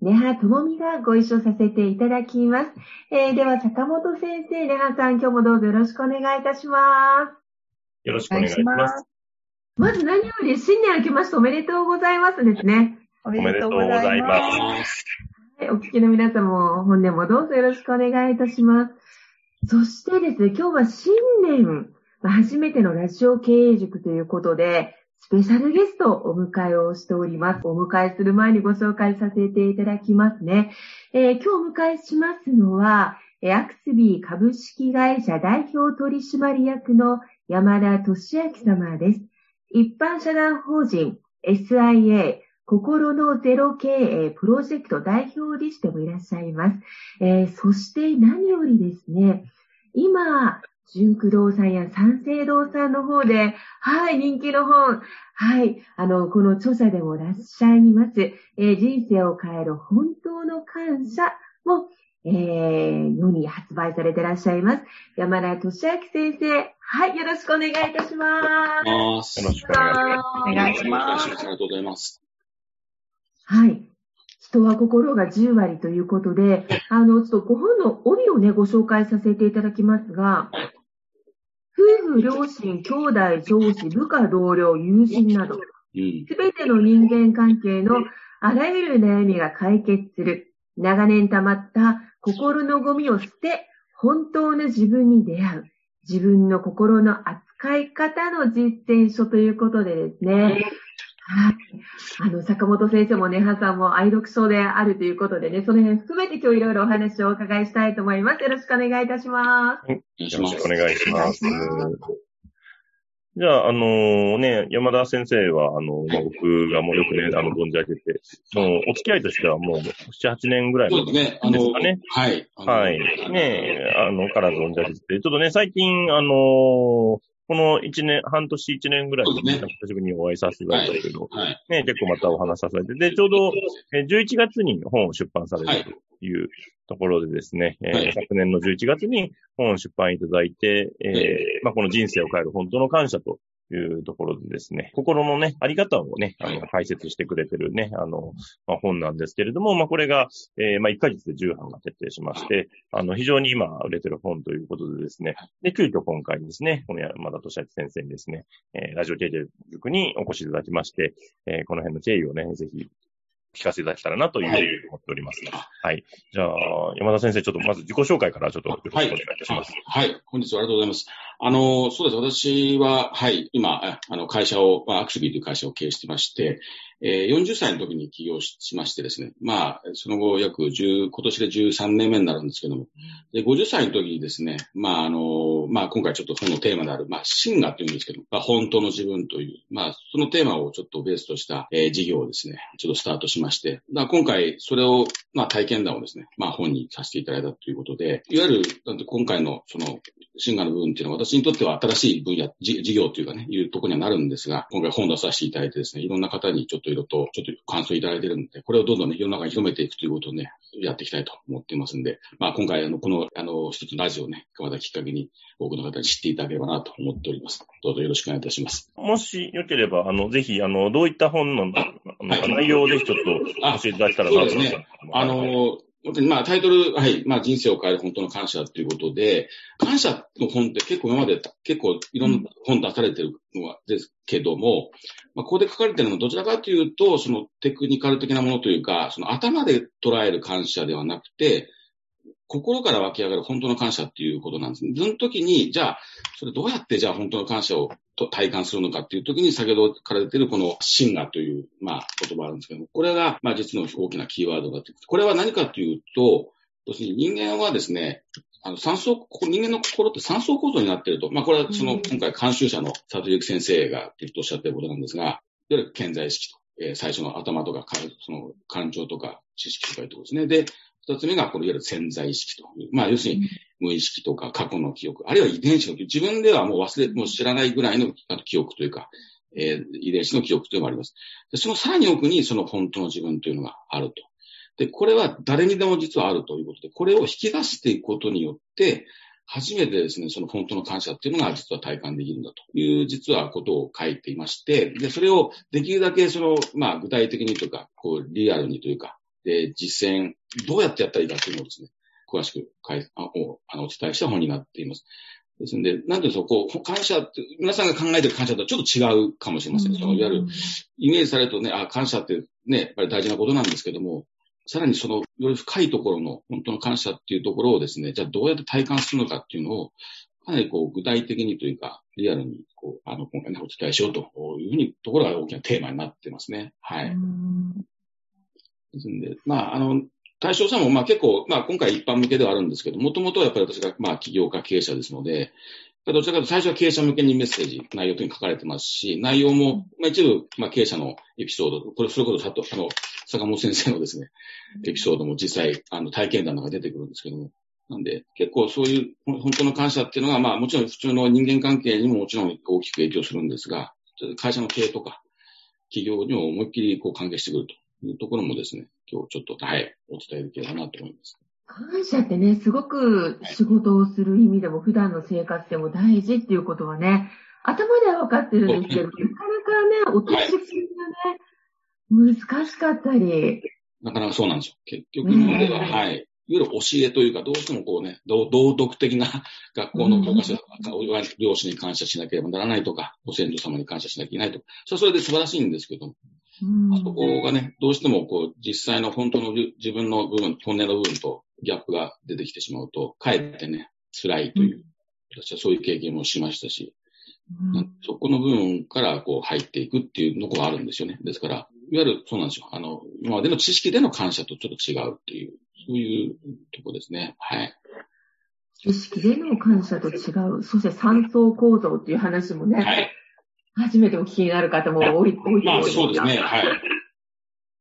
根葉智美がご一緒させていただきます。えー、では、坂本先生、根葉さん、今日もどうぞよろしくお願いいたします。よろしくお願いします。まず何より新年明けましておめでとうございますですね。おめでとうございます。はい、お聞きの皆さんも本年もどうぞよろしくお願いいたします。そしてですね、今日は新年、初めてのラジオ経営塾ということで、スペシャルゲストをお迎えをしております。お迎えする前にご紹介させていただきますね。えー、今日お迎えしますのは、アクスビー株式会社代表取締役の山田俊明様です。一般社団法人 SIA 心のゼロ経営プロジェクト代表理事でもいらっしゃいます。えー、そして何よりですね、今、純駆動産や三省堂さんの方で、はい、人気の本、はい、あの、この著者でもいらっしゃいます、えー、人生を変える本当の感謝も、えー、世に発売されていらっしゃいます。山田俊明先生、はい、よろしくお願いいたします。よろしくお願いします。お願いします。ありがとうございます。はい。人は心が10割ということで、あの、ちょっとご本の帯をね、ご紹介させていただきますが、夫婦、両親、兄弟、上司、部下、同僚、友人など、すべての人間関係のあらゆる悩みが解決する、長年溜まった心のゴミを捨て、本当の自分に出会う、自分の心の扱い方の実践書ということでですね、はい。あの、坂本先生もね、はさんも愛読書であるということでね、その辺含めて今日いろいろお話をお伺いしたいと思います。よろしくお願いいたします。よろしくお願いします。じゃあ、あのー、ね、山田先生は、あの、まあ、僕がもうよくね、あの、存じ上げて、その、お付き合いとしてはもう、7、8年ぐらいですかね。あのね。はい。はい。ね、あの、から存じ上げてて、ちょっとね、最近、あのーこの一年、半年一年ぐらいで、ね、久しぶりにお会いさせていただいたけど、はい。はい、ね、結構またお話しさせて、で、ちょうど、え11月に本を出版されるというところでですね、はい、えー、昨年の11月に本を出版いただいて、えー、まあ、この人生を変える本当の感謝というところでですね、心のね、あり方をね、あの、解説してくれてるね、あの、まあ、本なんですけれども、まあ、これが、えー、まあ、1ヶ月で10版が決定しまして、あの、非常に今売れてる本ということでですね、で、急遽今回ですね、この山田俊明先生にですね、えー、ラジオ経営塾にお越しいただきまして、えー、この辺の経緯をね、ぜひ聞かせていただけたらなというふうに思っております。はい。じゃあ、山田先生、ちょっとまず自己紹介からちょっとよろしくお願いいたします。はい。はい、本日はありがとうございます。あの、そうです。私は、はい、今、あの、会社を、アクシビーという会社を経営してまして、えー、40歳の時に起業しましてですね、まあ、その後約10、今年で13年目になるんですけども、で、50歳の時にですね、まあ、あの、まあ、今回ちょっとそのテーマである、まあ、シンガーっていうんですけど、まあ、本当の自分という、まあ、そのテーマをちょっとベースとした、えー、事業をですね、ちょっとスタートしまして、だ今回それを、まあ、体験談をですね、まあ、本にさせていただいたということで、いわゆる、今回のその、シンガーの部分っていうのは私にとっては新しい分野、事業というかね、いうところにはなるんですが、今回本出させていただいてですね、いろんな方にちょっといろいろと、ちょっと感想いただいてるんで、これをどんどんね、世の中に広めていくということをね、やっていきたいと思っていますんで、まあ今回、あの、この、あの、一つラジオをね、またきっかけに多くの方に知っていただければなと思っております。どうぞよろしくお願いいたします。もしよければ、あの、ぜひ、あの、どういった本の、内容をぜひちょっと教えていただけたらなと思います。そうですね。あの、本当にまあタイトル、はい、まあ人生を変える本当の感謝ということで、感謝の本って結構今まで結構いろんな本出されてるのはですけども、まあここで書かれてるのはどちらかというと、そのテクニカル的なものというか、その頭で捉える感謝ではなくて、心から湧き上がる本当の感謝っていうことなんですね。その時に、じゃあ、それどうやってじゃあ本当の感謝を体感するのかっていう時に、先ほどから出てるこの真我という、まあ、言葉あるんですけども、これが、まあ、実の大きなキーワードだと。これは何かというと、要するに人間はですね、あの、三層、人間の心って三層構造になっていると。まあ、これはその、今回監修者の佐藤幸先生が言っておっしゃっていることなんですが、いわゆる健在意識と、えー、最初の頭とか、その感情とか知識とかいうところですね。で、二つ目が、このいわゆる潜在意識という。まあ、要するに、無意識とか過去の記憶、あるいは遺伝子の記憶、自分ではもう忘れ、もう知らないぐらいの記憶というか、えー、遺伝子の記憶というのがあります。で、そのさらに奥にその本当の自分というのがあると。で、これは誰にでも実はあるということで、これを引き出していくことによって、初めてですね、その本当の感謝っていうのが実は体感できるんだという実はことを書いていまして、で、それをできるだけその、まあ具体的にというか、こうリアルにというか、で、実践、どうやってやったらいいかっていうのをですね、詳しく書いあおあのお伝えした本になっています。ですので、なんでしょう、こう、感謝って、皆さんが考えてる感謝とはちょっと違うかもしれません。うん、そのいわゆる、イメージされるとね、あ、感謝ってね、やっぱり大事なことなんですけども、さらにその、より深いところの本当の感謝っていうところをですね、じゃあどうやって体感するのかっていうのを、かなりこう具体的にというか、リアルにこう、あの、今回ね、お伝えしようというふうに、ところが大きなテーマになってますね。はい。ですんで、まあ、あの、対象者も、まあ結構、まあ今回一般向けではあるんですけど、もともとはやっぱり私が、まあ起業家経営者ですので、どちらかというと最初は経営者向けにメッセージ、内容というに書かれてますし、内容も、まあ一部、まあ経営者のエピソード、これ、それこそ、あの、坂本先生のですね、エピソードも実際、あの、体験談の中出てくるんですけども、なんで、結構そういう本当の感謝っていうのが、まあもちろん普通の人間関係にももちろん大きく影響するんですが、会社の経営とか、企業にも思いっきりこう関係してくるというところもですね、今日ちょっと、はい、お伝えできればなと思います。感謝ってね、すごく仕事をする意味でも、普段の生活でも大事っていうことはね、頭では分かってるんですけど、なかなかね、お年寄りがね、難しかったり。なかなかそうなんですよ。結局のでは、はい。いわゆる教えというか、どうしてもこうね、道徳的な 学校の教科書、両親に感謝しなければならないとか、ご先祖様に感謝しなきゃいけないとか、それはそれで素晴らしいんですけども、あそこがね、どうしてもこう、実際の本当の自分の部分、本音の部分とギャップが出てきてしまうと、かえってね、辛いという、私はそういう経験もしましたし、そこの部分からこう入っていくっていうのがあるんですよね。ですから、いわゆるそうなんですよ。あの、今までの知識での感謝とちょっと違うっていう、そういうとこですね。はい。知識での感謝と違う。そして三層構造っていう話もね。はい。初めてお聞きになる方も多い、多いまあそうですね、はい。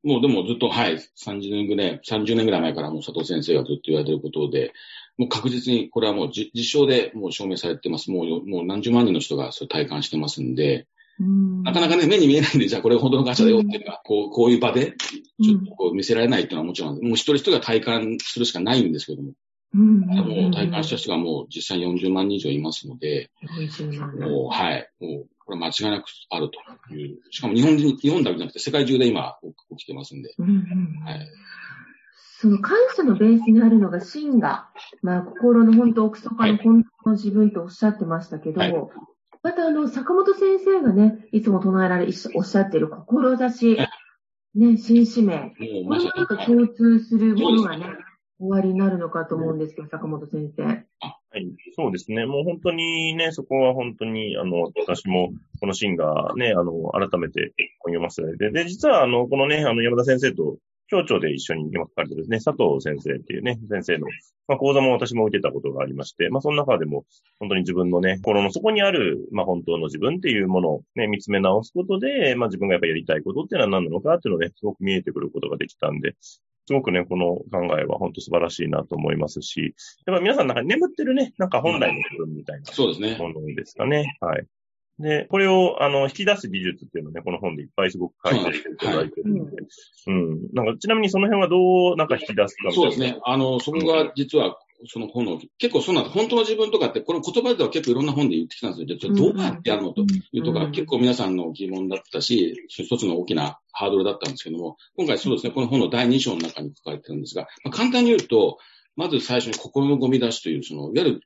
もうでもずっと、はい、30年ぐらい、30年ぐらい前からもう佐藤先生がずっと言われていることで、もう確実にこれはもう実証でもう証明されてます。もうもう何十万人の人がそれ体感してますんで、なかなかね、目に見えないんで、じゃあこれ本当の会社だよっていうのが、こう、こういう場で、ちょっとこう見せられないっていうのはもちろん、もう一人一人が体感するしかないんですけども、うん、もう体感した人がもう実際40万人以上いますので、もう、はい、もうこれ間違いなくあるという。しかも日本人、日本だけじゃなくて世界中で今起きてますんで。うんうんはい、その感謝のベースにあるのが真が、まあ心の本当奥底の本当の自分とおっしゃってましたけど、はい、またあの、坂本先生がね、いつも唱えられ、おっしゃっている志、ね、新使命。これもなんか共通するものがね、終わりになるのかと思うんですけど、坂本先生。はい、そうですね。もう本当にね、そこは本当に、あの、私も、このシーンがね、あの、改めて読ませてで、実は、あの、このね、あの、山田先生と町長で一緒に今書かれてるですね、佐藤先生っていうね、先生の、まあ、講座も私も受けたことがありまして、まあ、その中でも、本当に自分のね、心の底にある、まあ、本当の自分っていうものをね、見つめ直すことで、まあ、自分がやっぱりやりたいことっていうのは何なのかっていうのをね、すごく見えてくることができたんで、すごくね、この考えは本当素晴らしいなと思いますし、やっぱ皆さんなんか眠ってるね、なんか本来の自分みたいな、そうですね。ものですかね。はい。で、これを、あの、引き出す技術っていうのをね、この本でいっぱいすごく書いていただいてるんで、うん。なんか、ちなみにその辺はどう、なんか引き出すか？そうですね。あの、そこが実は、その本の、結構そうなんです。本当の自分とかって、この言葉では結構いろんな本で言ってきたんですけど、どうやってやるのというとか、結構皆さんの疑問だったし、一つの大きなハードルだったんですけども、今回そうですね、この本の第2章の中に書かれてるんですが、まあ、簡単に言うと、まず最初に心のゴミ出しという、その、いわゆる、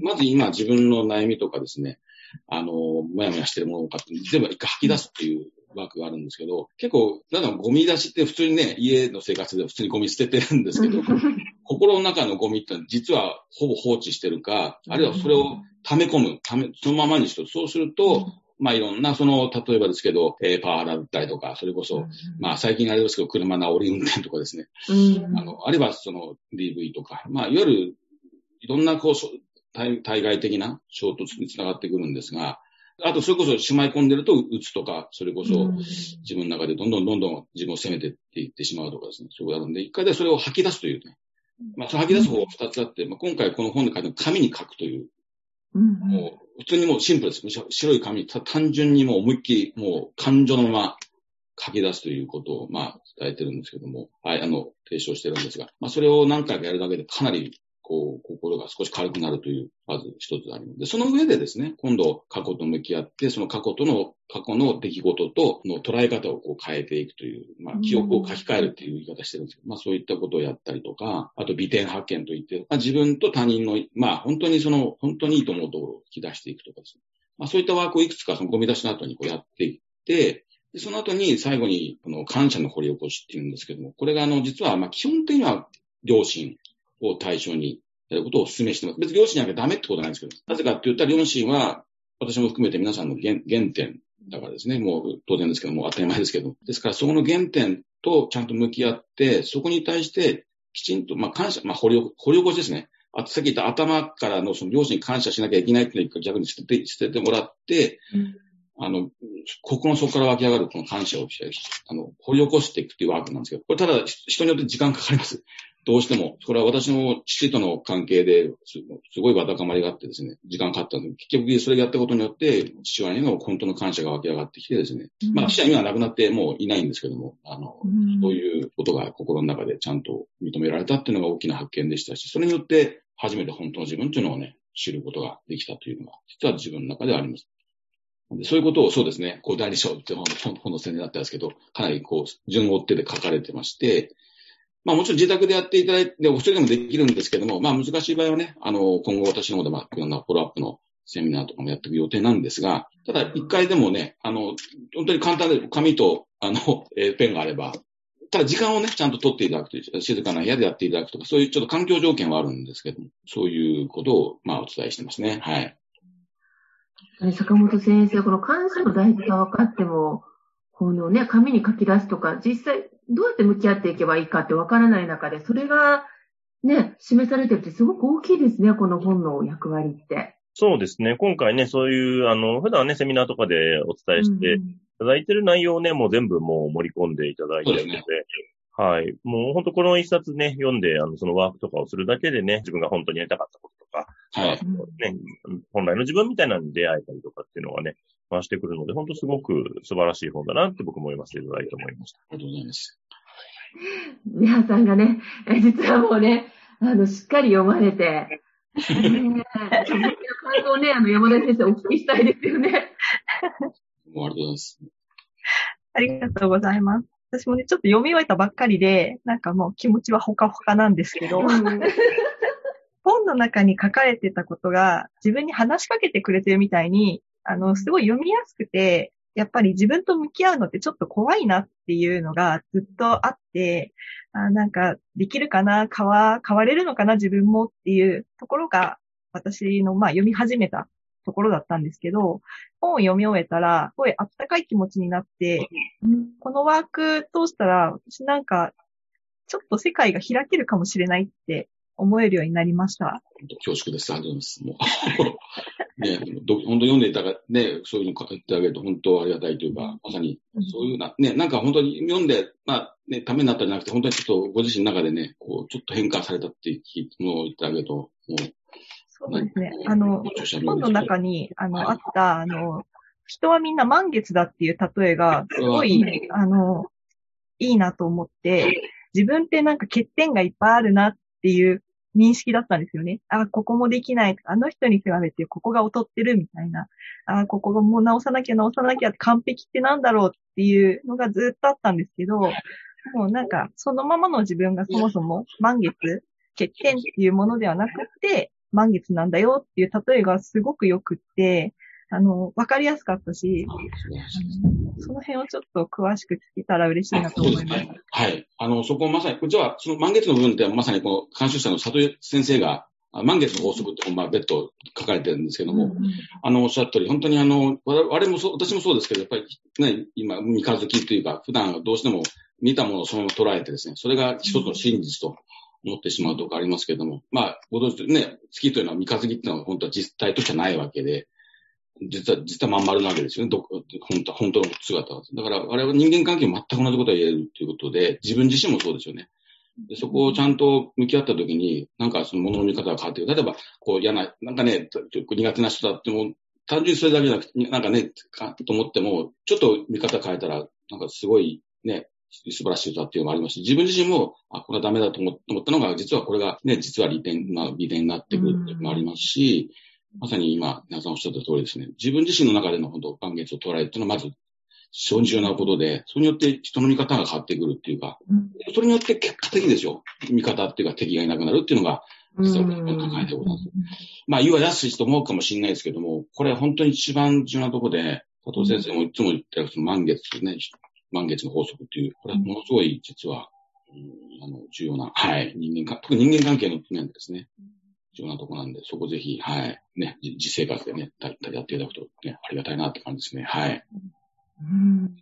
まず今自分の悩みとかですね、あの、もやもやしてるものかって全部一回吐き出すっていうワークがあるんですけど、結構、なんかゴミ出しって普通にね、家の生活で普通にゴミ捨ててるんですけど、心の中のゴミって実はほぼ放置してるか、あるいはそれを溜め込む、溜め、そのままにしてる。そうすると、まあいろんな、その、例えばですけど、えー、パワハラだったりとか、それこそ、まあ最近あれですけど、車の煽り運転とかですね。あの、あるいはその DV とか、まあいわゆる、いろんなこう、対対外的な衝突につながってくるんですが、あと、それこそしまい込んでると、うつとか、それこそ、自分の中でどんどんどんどん自分を責めてっていってしまうとかですね、そういうことあるんで、一回でそれを吐き出すというね。まあ、吐き出す方法二つあって、まあ、今回この本で書いて紙に書くという、もう、普通にもうシンプルです。白い紙、単純にもう思いっきり、もう感情のまま書き出すということを、まあ、伝えてるんですけども、はい、あの、提唱してるんですが、まあ、それを何回かやるだけでかなりこう、心が少し軽くなるという、まず一つあります。で、その上でですね、今度過去と向き合って、その過去との、過去の出来事との捉え方をこう変えていくという、まあ、記憶を書き換えるっていう言い方してるんですけど、まあ、そういったことをやったりとか、あと、美点発見といって、まあ、自分と他人の、まあ、本当にその、本当にいいと思うところを引き出していくとかですね。まあ、そういったワークをいくつか、そのゴミ出しの後にこうやっていって、でその後に最後に、この感謝の掘り起こしっていうんですけども、これがあの、実は、まあ、基本的には両親を対象にやることをお勧めしてます。別に両親なきゃダメってことなんですけど、なぜかって言ったら両親は、私も含めて皆さんの原原点だからですね、もう当然ですけども、当たり前ですけど。ですからそこの原点とちゃんと向き合って、そこに対してきちんと、まあ感謝、まあ掘り起こしですね。あとさっき言った頭からのその両親に感謝しなきゃいけないっていうのを逆に捨てて、捨ててもらって、うん、あの、心の底から湧き上がるこの感謝をあの、掘り起こしていくっていうワークなんですけど、これただ人によって時間かかります。どうしても、これは私の父との関係ですごいわだかまりがあってですね、時間かかったんで、結局それやったことによって、父親への本当の感謝が湧き上がってきてですね、うん、まあ父は今は亡くなってもういないんですけども、あの、うん、そういうことが心の中でちゃんと認められたっていうのが大きな発見でしたし、それによって初めて本当の自分っていうのをね、知ることができたというのが、実は自分の中ではあります。そういうことをそうですね、こう第二章って本の宣伝だったんですけど、かなりこう、順を追ってで書かれてまして、まあもちろん自宅でやっていただいて、お一人でもできるんですけども、まあ難しい場合はね、あの、今後私の方でまあいろんなフォローアップのセミナーとかもやっていく予定なんですが、ただ一回でもね、あの、本当に簡単で紙と、あの、えー、ペンがあれば、ただ時間をね、ちゃんと取っていただくという、静かな部屋でやっていただくとか、そういうちょっと環境条件はあるんですけども、そういうことを、まあお伝えしてますね。はい。坂本先生、この感謝の大事が分かっても、このね、紙に書き出すとか、実際、どうやって向き合っていけばいいかってわからない中で、それがね、示されてるってすごく大きいですね、この本の役割って。そうですね。今回ね、そういう、あの、普段ね、セミナーとかでお伝えしていただいてる内容をね、もう全部もう盛り込んでいただいてるので、はい。もう本当この一冊ね、読んで、あの、そのワークとかをするだけでね、自分が本当にやりたかったこととか、はい。ね、本来の自分みたいなのに出会えたりとかっていうのがね、回してくるので、本当すごく素晴らしい本だなって僕も読ませていただいて思いました。ありがとうございます。皆さんがね、実はもうね、あの、しっかり読まれて、えー、感想をね、あの、山田先生お聞きしたいですよね。もうありがとうございます。ありがとうございます。私もね、ちょっと読み終えたばっかりで、なんかもう気持ちはほかほかなんですけど、本の中に書かれてたことが自分に話しかけてくれてるみたいに、あの、すごい読みやすくて、やっぱり自分と向き合うのってちょっと怖いなっていうのがずっとあって、あなんか、できるかな変わ、変われるのかな自分もっていうところが、私の、まあ、読み始めたところだったんですけど、本を読み終えたら、すごいあったかい気持ちになって、このワーク通したら、私なんか、ちょっと世界が開けるかもしれないって思えるようになりました。恐縮です。ありがとうございます。もう ね、本当読んでいただね、そういうの書いてあげると本当ありがたいというか、まさに、そういうな、ね、なんか本当に読んで、まあ、ね、ためになったんじゃなくて、本当にちょっとご自身の中でね、こう、ちょっと変化されたっていうのを言ってあげると、もう、そうですね。あの、本の中に、あの、あった、あの、人はみんな満月だっていう例えが、すごい、あの、いいなと思って、自分ってなんか欠点がいっぱいあるなっていう認識だったんですよね。あ、ここもできない。あの人に比べてここが劣ってるみたいな。あ、ここも直さなきゃ直さなきゃ完璧ってなんだろうっていうのがずっとあったんですけど、もうなんか、そのままの自分がそもそも満月、欠点っていうものではなくて、満月なんだよっていう例えがすごく良くって、あの、わかりやすかったし、その辺をちょっと詳しく聞けたら嬉しいなと思います。はい。はい。あの、そこまさに、じゃあ、その満月の部分ってまさにこの監修者の里先生が、満月の法則って、まあ、別途書かれてるんですけども、うんうん、あの、おっしゃった通り、本当にあの、我々もそう、私もそうですけど、やっぱりね、今、三日月というか、普段どうしても見たものをそのまま捉えてですね、それが一つの真実と思ってしまうとこありますけれども、まあ、ご存知ね、月というのは三日月っていうのは本当は実体としてはないわけで、実は、実はまん丸なわけですよね。ど本当本当の姿は。だから、我々人間関係全く同じことが言えるということで、自分自身もそうですよね。でそこをちゃんと向き合ったときに、なんかその物の見方が変わってくる。例えば、こう嫌な、なんかね、苦手な人だっても、単純にそれだけじゃなくて、なんかね、かと思っても、ちょっと見方変えたら、なんかすごいね、素晴らしい歌っていうのもありますし、自分自身も、あ、これはダメだと思ったのが、実はこれがね、実は利点、まあ、利点になってくるっていうのもありますし、まさに今、皆さんおっしゃった通りですね、自分自身の中での本当、満月を捉えるっていうのはまず、非常に重要なことで、それによって人の見方が変わってくるっていうか、うん、それによって結果的ですよ。見方っていうか敵がいなくなるっていうのが、実は考えてございます。まあ、言わやすいと思うかもしれないですけども、これ本当に一番重要なところで、佐藤先生もいつも言ってるその満月ね、満月の法則っていう、これはものすごい実は、うん、あの、重要な、はい、人間か、特に人間関係の面でですね、重要なとこなんで、そこぜひ、はい、ね、実生活でね、やっていただくと、ね、ありがたいなって感じですね、はい。うん。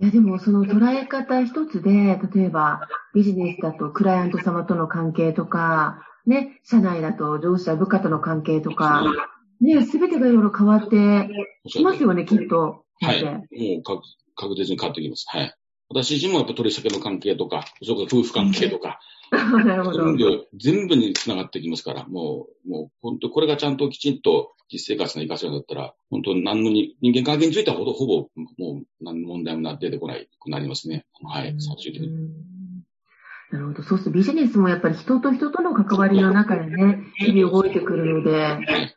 いや、でも、その捉え方一つで、例えば、ビジネスだとクライアント様との関係とか、ね、社内だと上司や部下との関係とか、ね、すべてがいろいろ変わってきますよね、きっと。はい。もう確確実に変わってきます。はい。私自身もやっぱ取り先の関係とか、それから夫婦関係とか、なるほど。全部に繋がってきますから、もう、もう、本当これがちゃんときちんと実生活の活かせるんだったら、本当何のに、人間関係についてはほぼ、ほぼ、もう何の問題も出てこないくなりますね。はい、最終的に。なるほど。そうするとビジネスもやっぱり人と人との関わりの中でね、日々動いてくるので、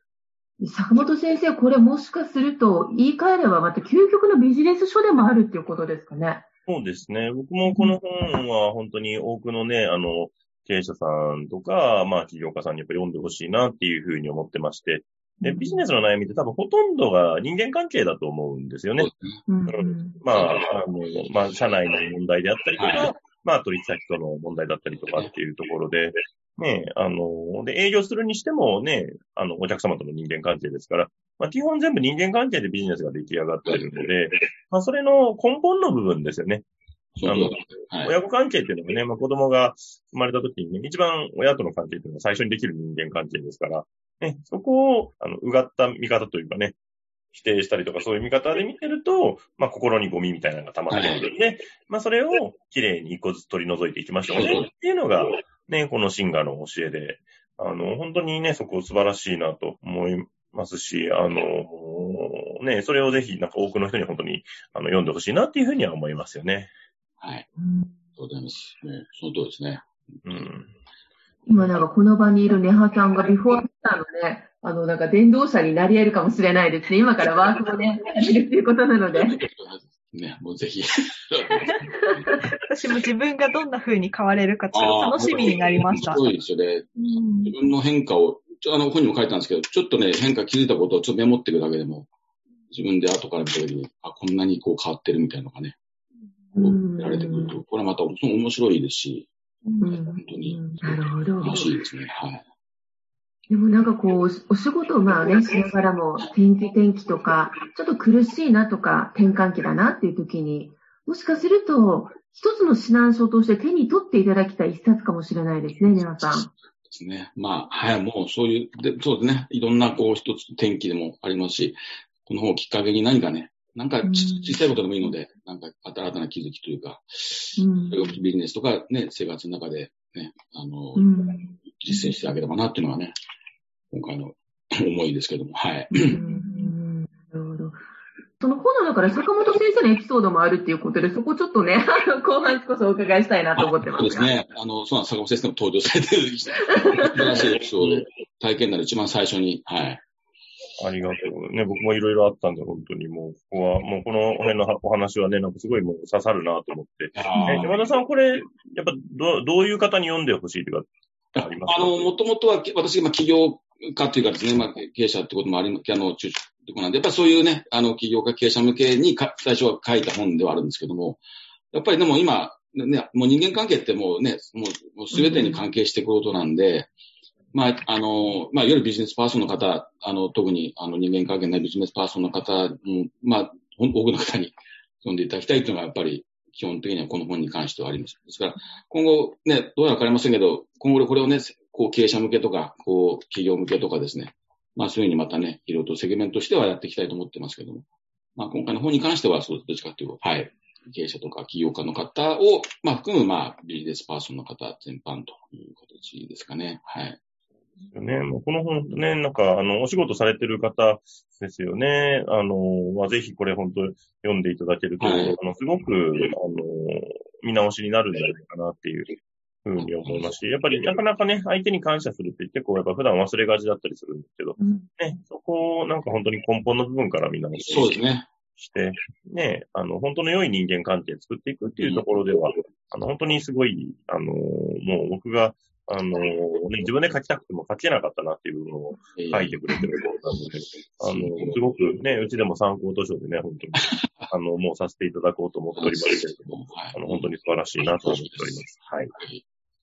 坂本先生、これもしかすると言い換えればまた究極のビジネス書でもあるっていうことですかね。そうですね。僕もこの本は本当に多くのね、あの、経営者さんとか、まあ、起業家さんにやっぱり読んでほしいなっていうふうに思ってまして、で、ビジネスの悩みって多分ほとんどが人間関係だと思うんですよね。うん、まあ、あの、まあ、社内の問題であったりとか、はい、まあ、取引先との問題だったりとかっていうところで、ね、あの、で、営業するにしてもね、あの、お客様との人間関係ですから、まあ、基本全部人間関係でビジネスが出来上がっているので、まあ、それの根本の部分ですよね。あの、はい、親子関係っていうのがね、まあ、子供が生まれた時にね、一番親との関係っていうのが最初にできる人間関係ですから、ね、そこを、あの、うがった見方というかね、否定したりとかそういう見方で見てると、まあ、心にゴミみたいなのが溜まってくるんで、はい、まあ、それをきれいに一個ずつ取り除いていきましょうね。っていうのが、ね、このシンガーの教えで、あの、本当にね、そこ素晴らしいなと思いますし、あの、ね、それをぜひ、なんか多くの人に本当に、あの、読んでほしいなっていうふうには思いますよね。はい。そうございます。ね、その通りですね。うん。今なんかこの場にいるネハさんがビフォーアフターのね、あのなんか伝道者になり得るかもしれないですね。今からワークもね、やってるっていうことなので。ね、もうぜひ。私も自分がどんな風に変われるか、ちょっと楽しみになりました。すごいですよね。自分の変化を、あの、本にも書いたんですけど、ちょっとね、変化気づいたことをちょっとメモっていくだけでも、自分で後から見たときに、あ、こんなにこう変わってるみたいなのがね、こう、やられてくると、これはまた面白いですし、本当に、楽しいですね。はい。でもなんかこう、お仕事をまあね、しながらも、天気天気とか、ちょっと苦しいなとか、転換期だなっていう時に、もしかすると、一つの指南書として手に取っていただきたい一冊かもしれないですね、皆さん。ですね。まあ、はい、もうそういう、でそうですね。いろんなこう一つ天気でもありますし、この本をきっかけに何かね、なんか小さいことでもいいので、なんか新たな気づきというか、うん、ビジネスとかね、生活の中でね、あの、うん、実践してあげればなっていうのはね、今回の思いですけども、はい。なるほど。その本の中で坂本先生のエピソードもあるっていうことで、そこちょっとね、後半少しお伺いしたいなと思ってます。そうですね。あの、そうなん坂本先生も登場されてる、素晴らしいエピソードで、体験なら一番最初に、はい。ありがとう。ね、僕もいろいろあったんで、本当にもう、ここは、もうこの辺のお話はね、なんかすごいもう刺さるなと思って。え、山田さん、これ、やっぱど、どういう方に読んでほしいというあの、もともとは、私、今、起業家というかですね、まあ、経営者ってこともあり、あの、中とこなんで、やっぱりそういうね、あの、企業家経営者向けにか最初は書いた本ではあるんですけども、やっぱりでも今、ね、もう人間関係ってもうね、もうすべてに関係していくことなんで、まあ、あの、まあ、いわゆるビジネスパーソンの方、あの、特に、あの、人間関係ないビジネスパーソンの方、まあ、多くの方に読んでいただきたいというのが、やっぱり、基本的にはこの本に関してはあります。ですから、今後、ね、どうやらわかりませんけど、今後これをね、こう、経営者向けとか、こう、企業向けとかですね、まあ、そういうふうにまたね、いろいろとセグメントしてはやっていきたいと思ってますけども、まあ、今回の本に関しては、そう、どっちかというと、はい、経営者とか起業家の方を、まあ、含む、まあ、ビジネスパーソンの方全般という形ですかね。はい。ね、もうこの本ね、なんか、あの、お仕事されてる方ですよね。あの、まあ、ぜひこれ本当読んでいただけると、はい、あの、すごく、あの、見直しになるんじゃないかなっていうふうに思いますし、やっぱりなかなかね、相手に感謝するって結構やっぱ普段忘れがちだったりするんですけど、うん、ね、そこをなんか本当に根本の部分から見直しそうですね。して、ね、あの、本当の良い人間関係作っていくっていうところでは、あの、本当にすごい、あの、もう僕があの、ね、自分で書きたくても書けなかったなっていうのを書いてくれてることなので、あの、すごくね、うちでも参考図書でね、本当に、あの、もうさせていただこうと思っておりますけれども、あの、本当に素晴らしいなと思っております。はい。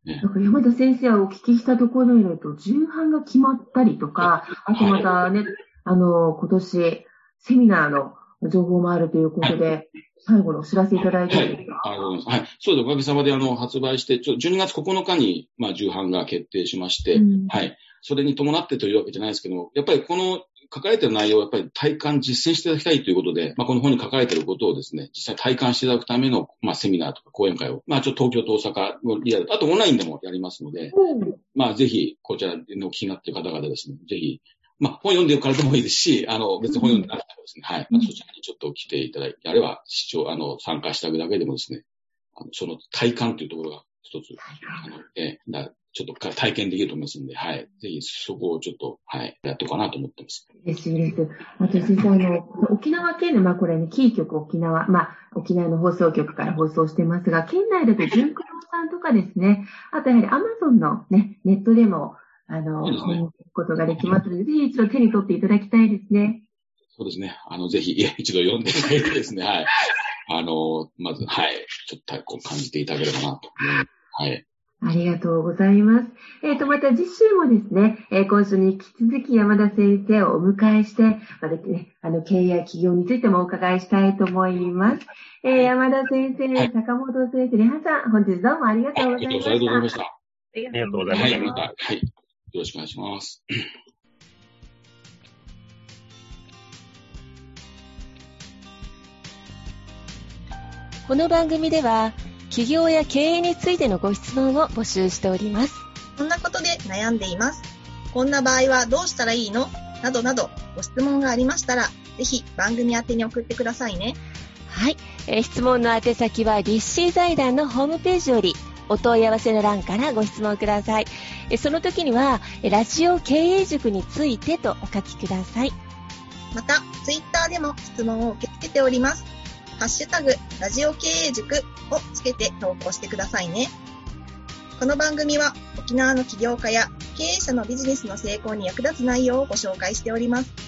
なんか山田先生はお聞きしたところによると、重版が決まったりとか、あとまたね、あの、今年、セミナーの情報もあるということで、最後のお知らせいただいていいですか、はい、はい、そうです。おかげさまで、あの、発売して、ちょ12月9日に、まあ、重版が決定しまして、うん、はい。それに伴ってというわけじゃないですけどやっぱりこの書かれてる内容をやっぱり体感実践していただきたいということで、まあ、この本に書かれていることをですね、実際体感していただくための、まあ、セミナーとか講演会を、まあ、ちょっと東京と大阪のリアル、あとオンラインでもやりますので、うん、まあ、ぜひ、こちらの気になっている方々ですね、ぜひ、まあ、本読んでるからでもいいですし、あの、別に本読んでなくてもですね、はい。まあ、そちらにちょっと来ていただいて、あれば、視聴、あの、参加してあげるだけでもですね、あのその体感というところが一つ、あの、えー、ちょっと体験できると思いますんで、はい。ぜひそこをちょっと、はい、やっておこうかなと思ってます。嬉しいです。あと、先生、あの、沖縄県の、まあ、これね、キー局沖縄、まあ、沖縄の放送局から放送してますが、県内だと、純九郎さんとかですね、あとやはりアマゾンのね、ネットでも、あの、そうですね。ことができますので、ぜひ一度手に取っていただきたいですね。そうですね。あの、ぜひ、一度読んでいただいてですね、はい。あの、まず、はい。ちょっと、こう、感じていただければなと、はい。ありがとうございます。えっ、ー、と、また次週もですね、えー、今週に引き続き山田先生をお迎えして、またね、あの、経営や企業についてもお伺いしたいと思います。えー、山田先生、はい、坂本先生、レハさん、本日どうもありがとうございました。ありがとうございました。ありがとうございました。はい、また、はい。よろしくお願いします。この番組では、企業や経営についてのご質問を募集しております。こんなことで悩んでいます。こんな場合はどうしたらいいの？などなど、ご質問がありましたら、ぜひ番組宛てに送ってくださいね。はい。えー、質問の宛先は、立志財団のホームページより、お問い合わせの欄からご質問ください。その時には、ラジオ経営塾についてとお書きください。また、ツイッターでも質問を受け付けております。ハッシュタグ、ラジオ経営塾をつけて投稿してくださいね。この番組は沖縄の起業家や経営者のビジネスの成功に役立つ内容をご紹介しております。